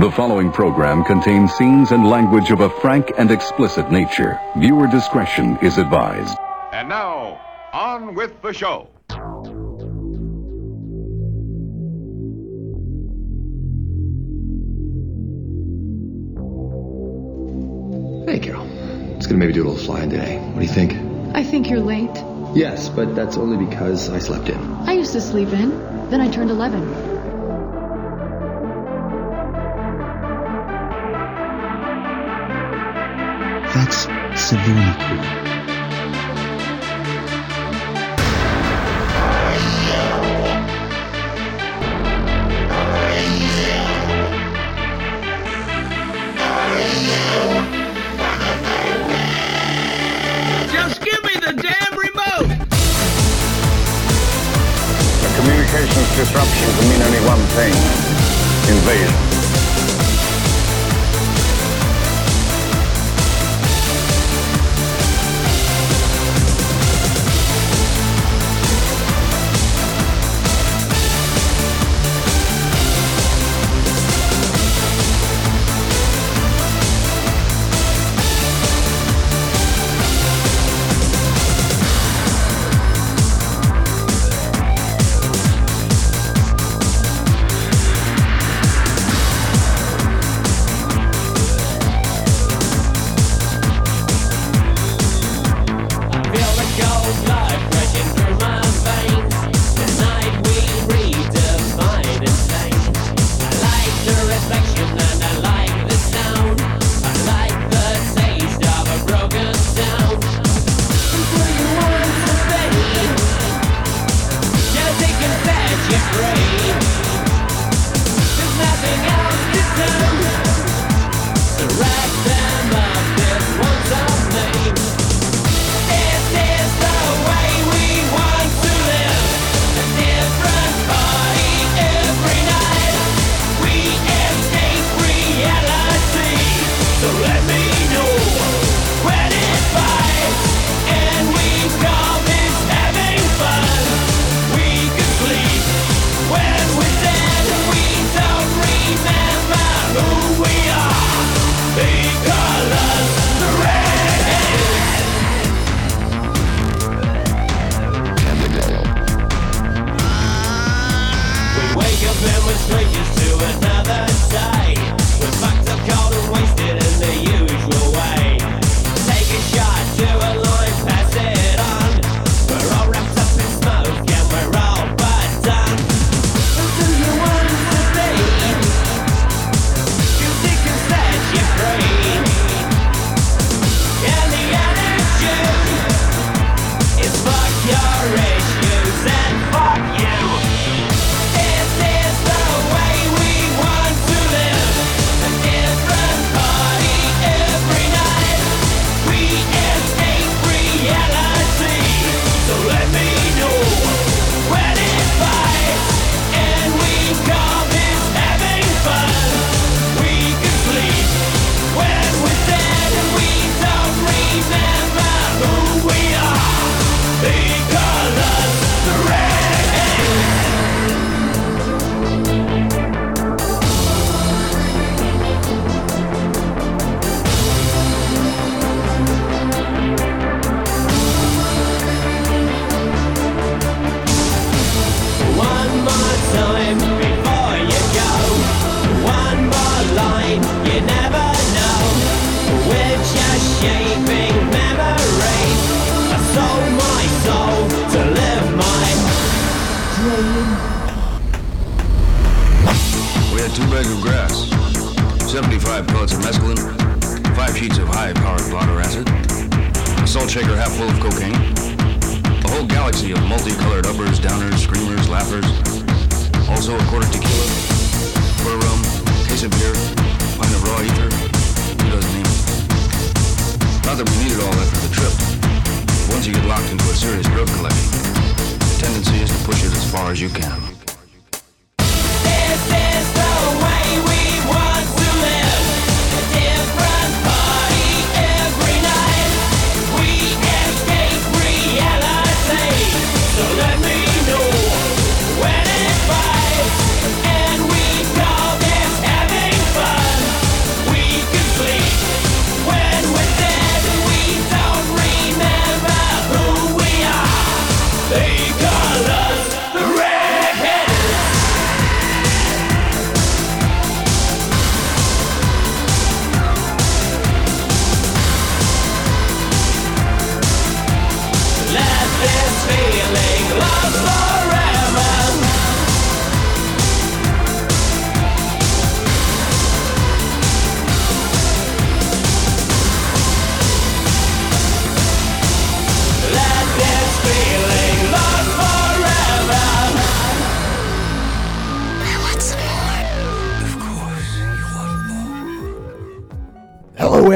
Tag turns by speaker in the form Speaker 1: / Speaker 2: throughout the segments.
Speaker 1: The following program contains scenes and language of a frank and explicit nature. Viewer discretion is advised.
Speaker 2: And now, on with the show.
Speaker 3: Hey, Carol. It's gonna maybe do a little flying today. What do you think?
Speaker 4: I think you're late.
Speaker 3: Yes, but that's only because I slept in.
Speaker 4: I used to sleep in, then I turned 11.
Speaker 5: That's
Speaker 6: Savini
Speaker 2: Creek. communications disruption can mean only one thing invasion.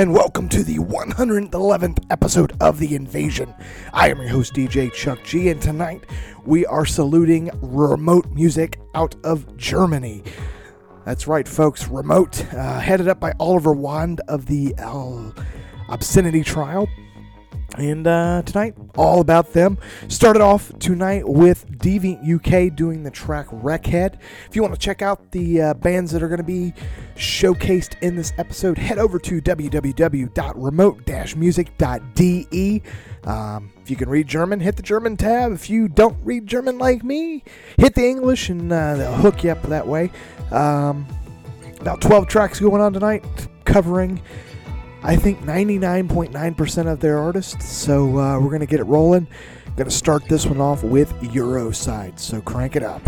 Speaker 7: And
Speaker 8: welcome to the 111th episode of The Invasion. I am your host, DJ Chuck G, and tonight we are saluting remote music out of Germany. That's right, folks, remote, uh, headed up by Oliver Wand of the uh, Obscenity Trial. And uh, tonight, all about them. Started off tonight with Deviant UK doing the track Wreckhead. If you want to check out the uh, bands that are going to be showcased in this episode, head over to www.remote-music.de. Um, if you can read German, hit the German tab. If you don't read German like me, hit the English and uh, they'll hook you up that way. Um, about 12 tracks going on tonight, covering I think 99.9% of their artists. So uh, we're going to get it rolling. Going to start this one off with Eurocide. So crank it up.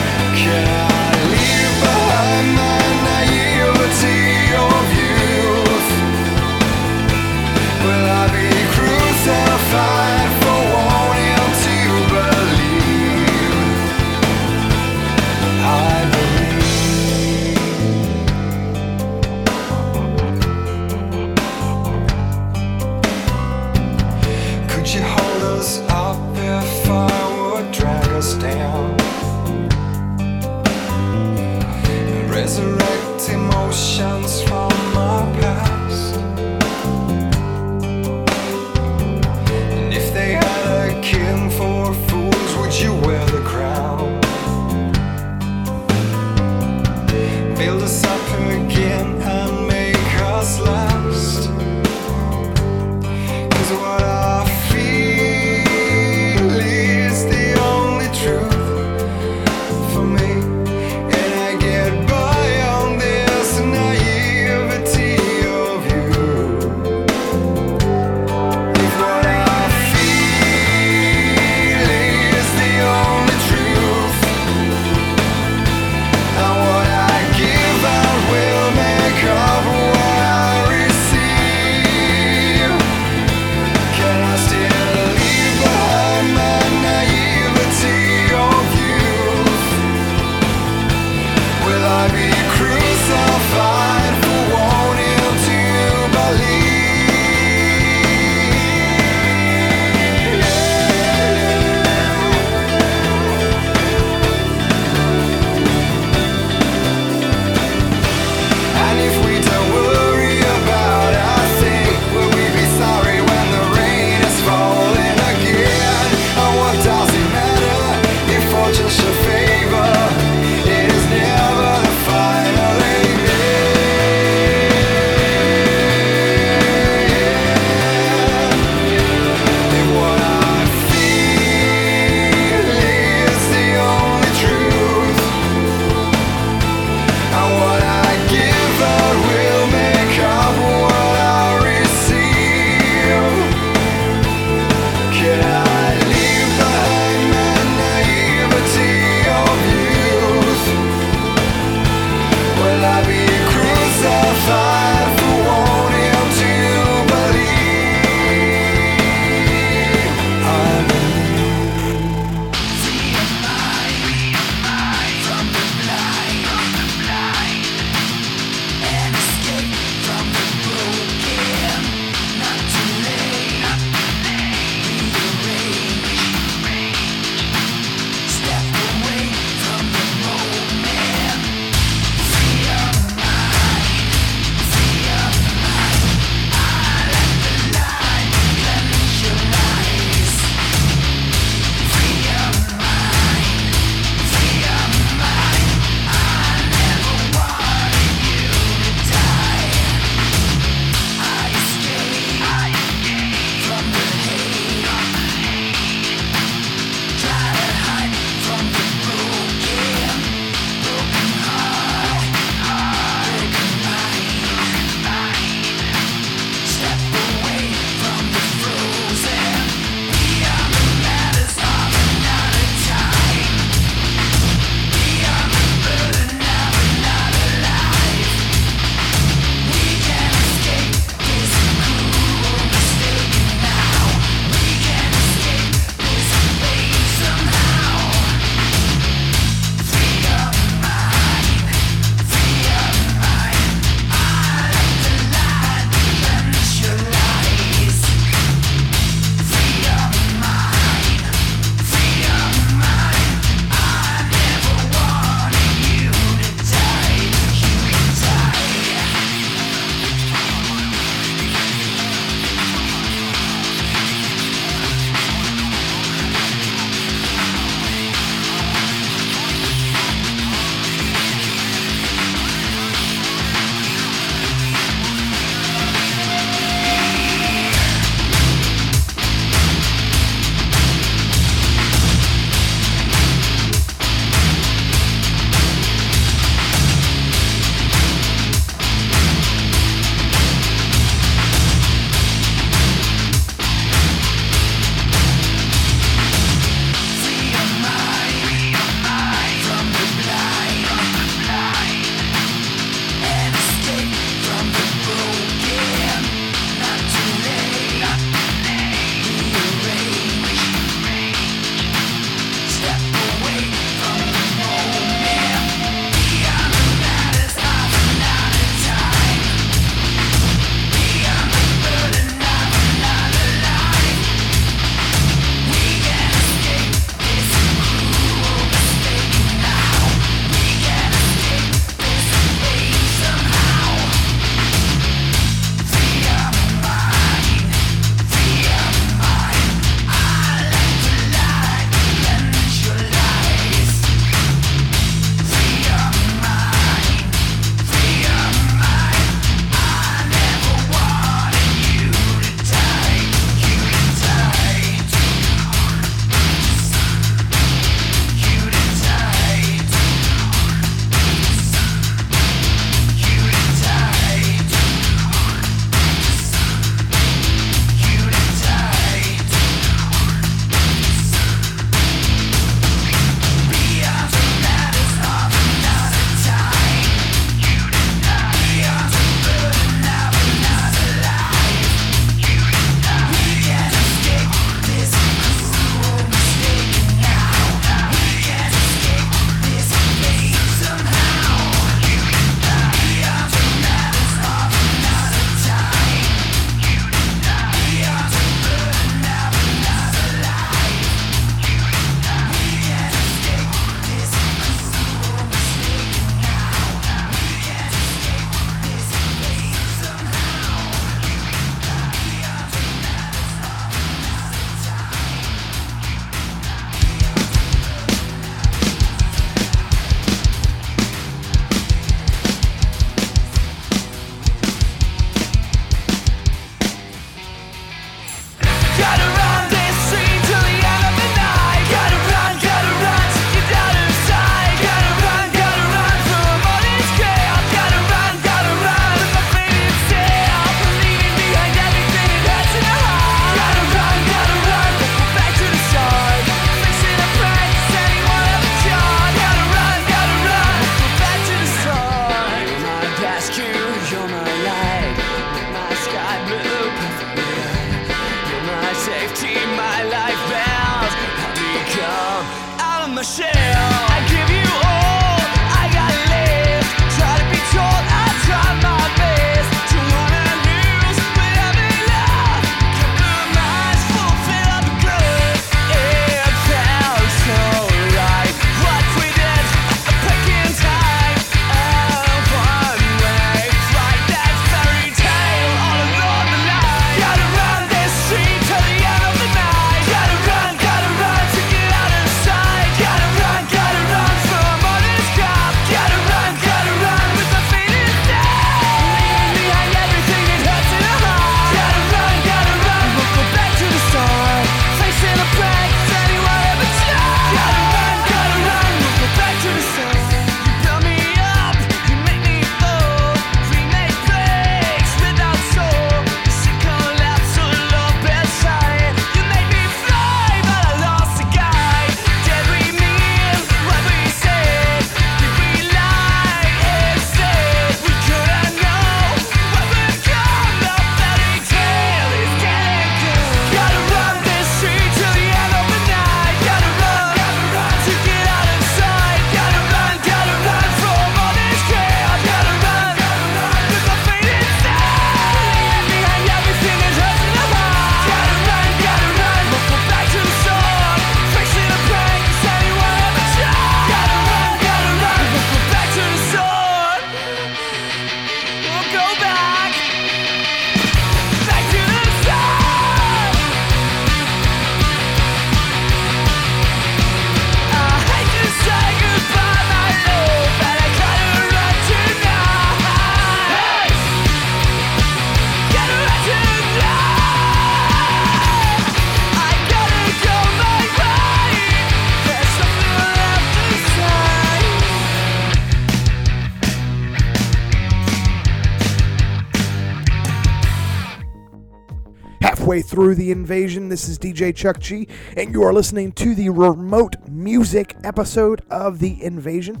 Speaker 9: Through the invasion. This is DJ Chuck G, and you are listening to the remote music episode of the invasion.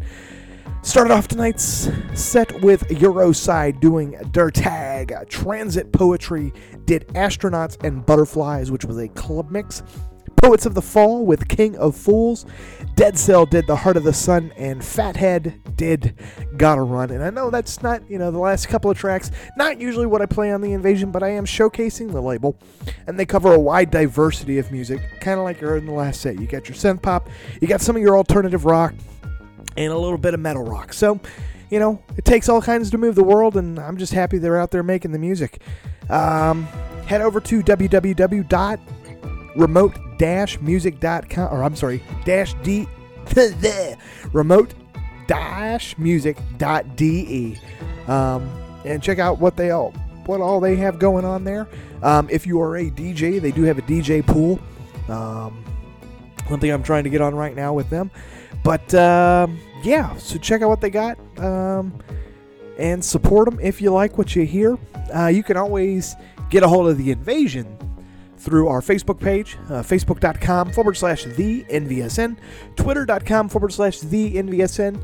Speaker 9: Started off tonight's set with Eurocide doing Der Tag. Transit Poetry did Astronauts and Butterflies, which was a club mix. Poets of the Fall with King of Fools. Deadcell did The Heart of the Sun, and Fathead did Gotta Run. And I know that's not, you know, the last couple of tracks, not usually what I play on The Invasion, but I am showcasing the label. And they cover a wide diversity of music, kind of like you heard in the last set. You got your synth pop, you got some of your alternative rock, and a little bit of metal rock. So, you know, it takes all kinds to move the world, and I'm just happy they're out there making the music. Um, head over to www.remote-music.com, or I'm sorry, dash D, remote-music.de, um, and check out what they all, what all they have going on there. Um, if you are a DJ, they do have a DJ pool. Um, one thing I'm trying to get on right now with them. But um, yeah, so check out what they got um, and support them if you like what you hear. Uh, you can always get a hold of the invasion through our Facebook page, uh, facebook.com forward slash the NVSN, twitter.com forward slash the NVSN.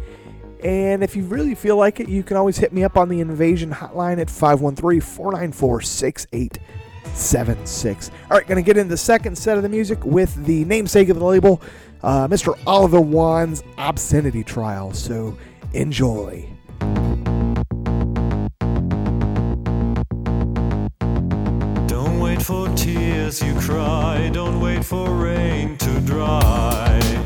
Speaker 9: And if you really feel like it, you can always hit me up on the invasion hotline at 513 494 6876. All right, going to get into the second set of the music with the namesake of the label, uh, Mr. Oliver Wan's Obscenity Trial. So enjoy.
Speaker 10: For tears you cry, don't wait for rain to dry.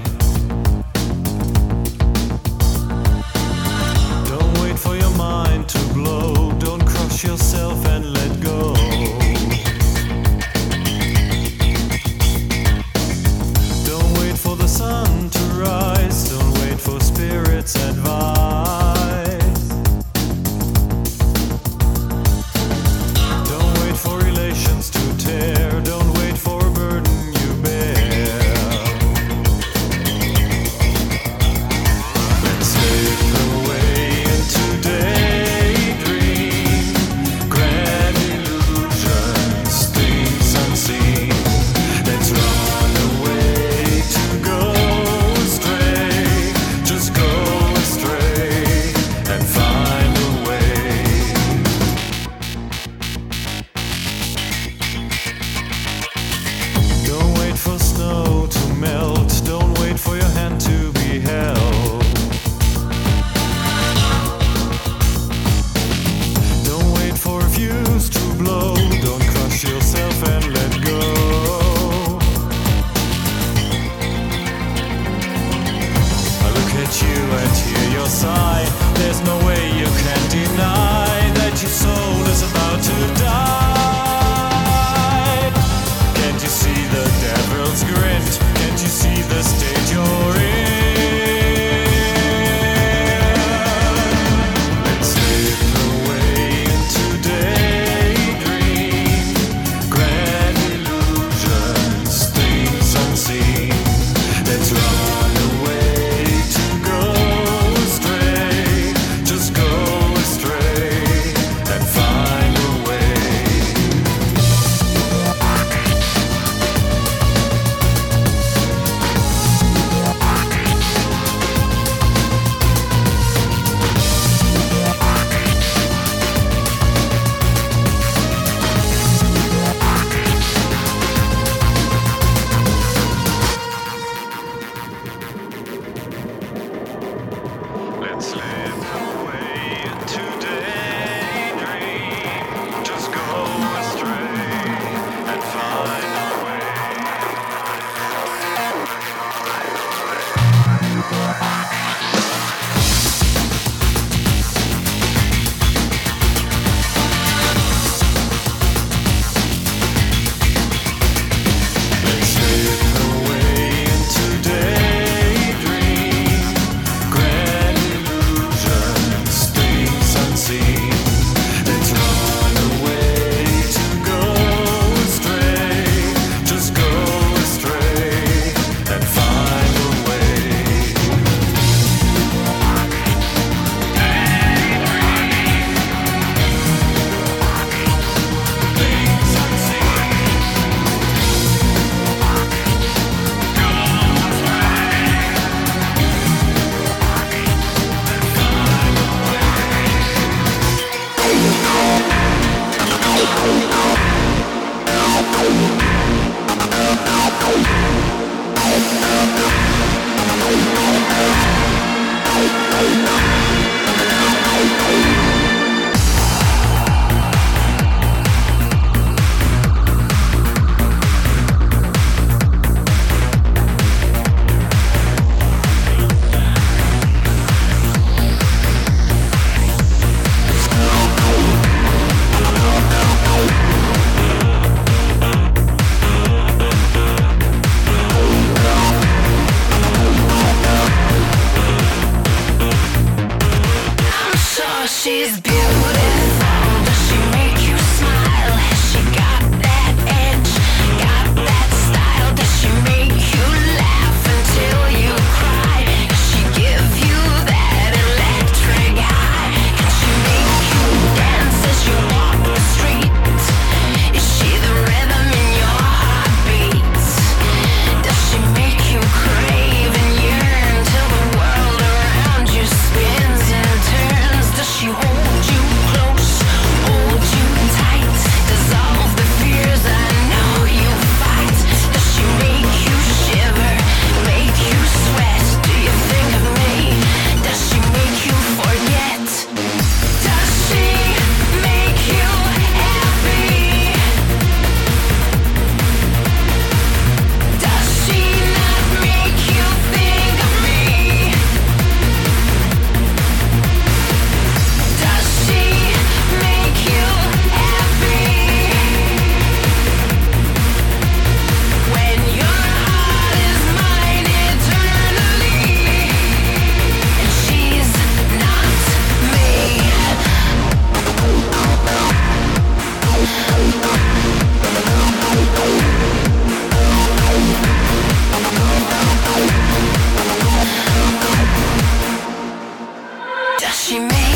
Speaker 9: she made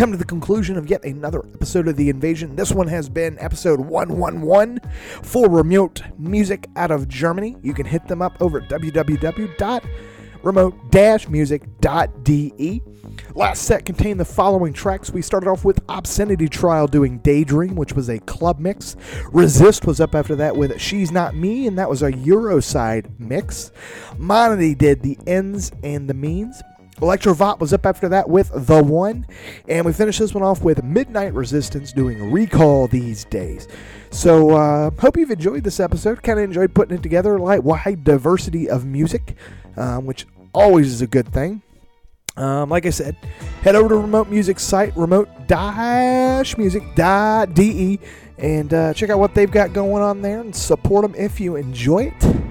Speaker 9: come to the conclusion of yet another episode of The Invasion. This one has been episode 111 for remote music out of Germany. You can hit them up over www.remote-music.de. Last set contained the following tracks. We started off with Obscenity Trial doing Daydream, which was a club mix. Resist was up after that with She's Not Me, and that was a Eurocide mix. Monody did The Ends and the Means. Electrovot was up after that with The One. And we finished this one off with Midnight Resistance doing Recall These Days. So, uh, hope you've enjoyed this episode. Kind of enjoyed putting it together. Like wide diversity of music, um, which always is a good thing. Um, like I said, head over to remote music site, remote-music.de, and uh, check out what they've got going on there and support them if you enjoy it.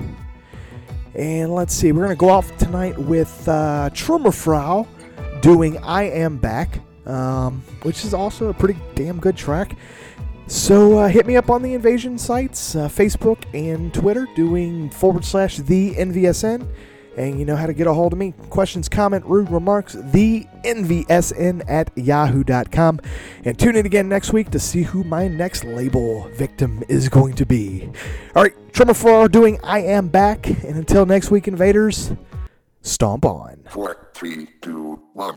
Speaker 9: And let's see, we're going to go off tonight with uh, Trummerfrau doing I Am Back, um, which is also a pretty damn good track. So uh, hit me up on the Invasion sites, uh, Facebook and Twitter, doing forward slash the NVSN. And you know how to get a hold of me. Questions, comment, rude remarks, the NVSN at yahoo.com. And tune in again next week to see who my next label victim is going to be. All right, Trummerfrau doing I Am Back. And until next week, Invaders, stomp on.
Speaker 2: Four, three, two, one.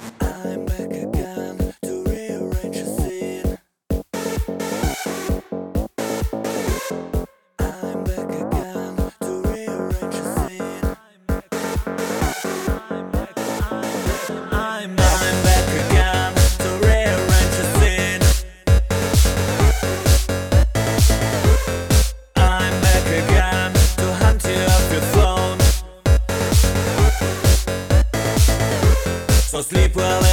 Speaker 11: Sleep well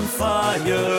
Speaker 11: on fire.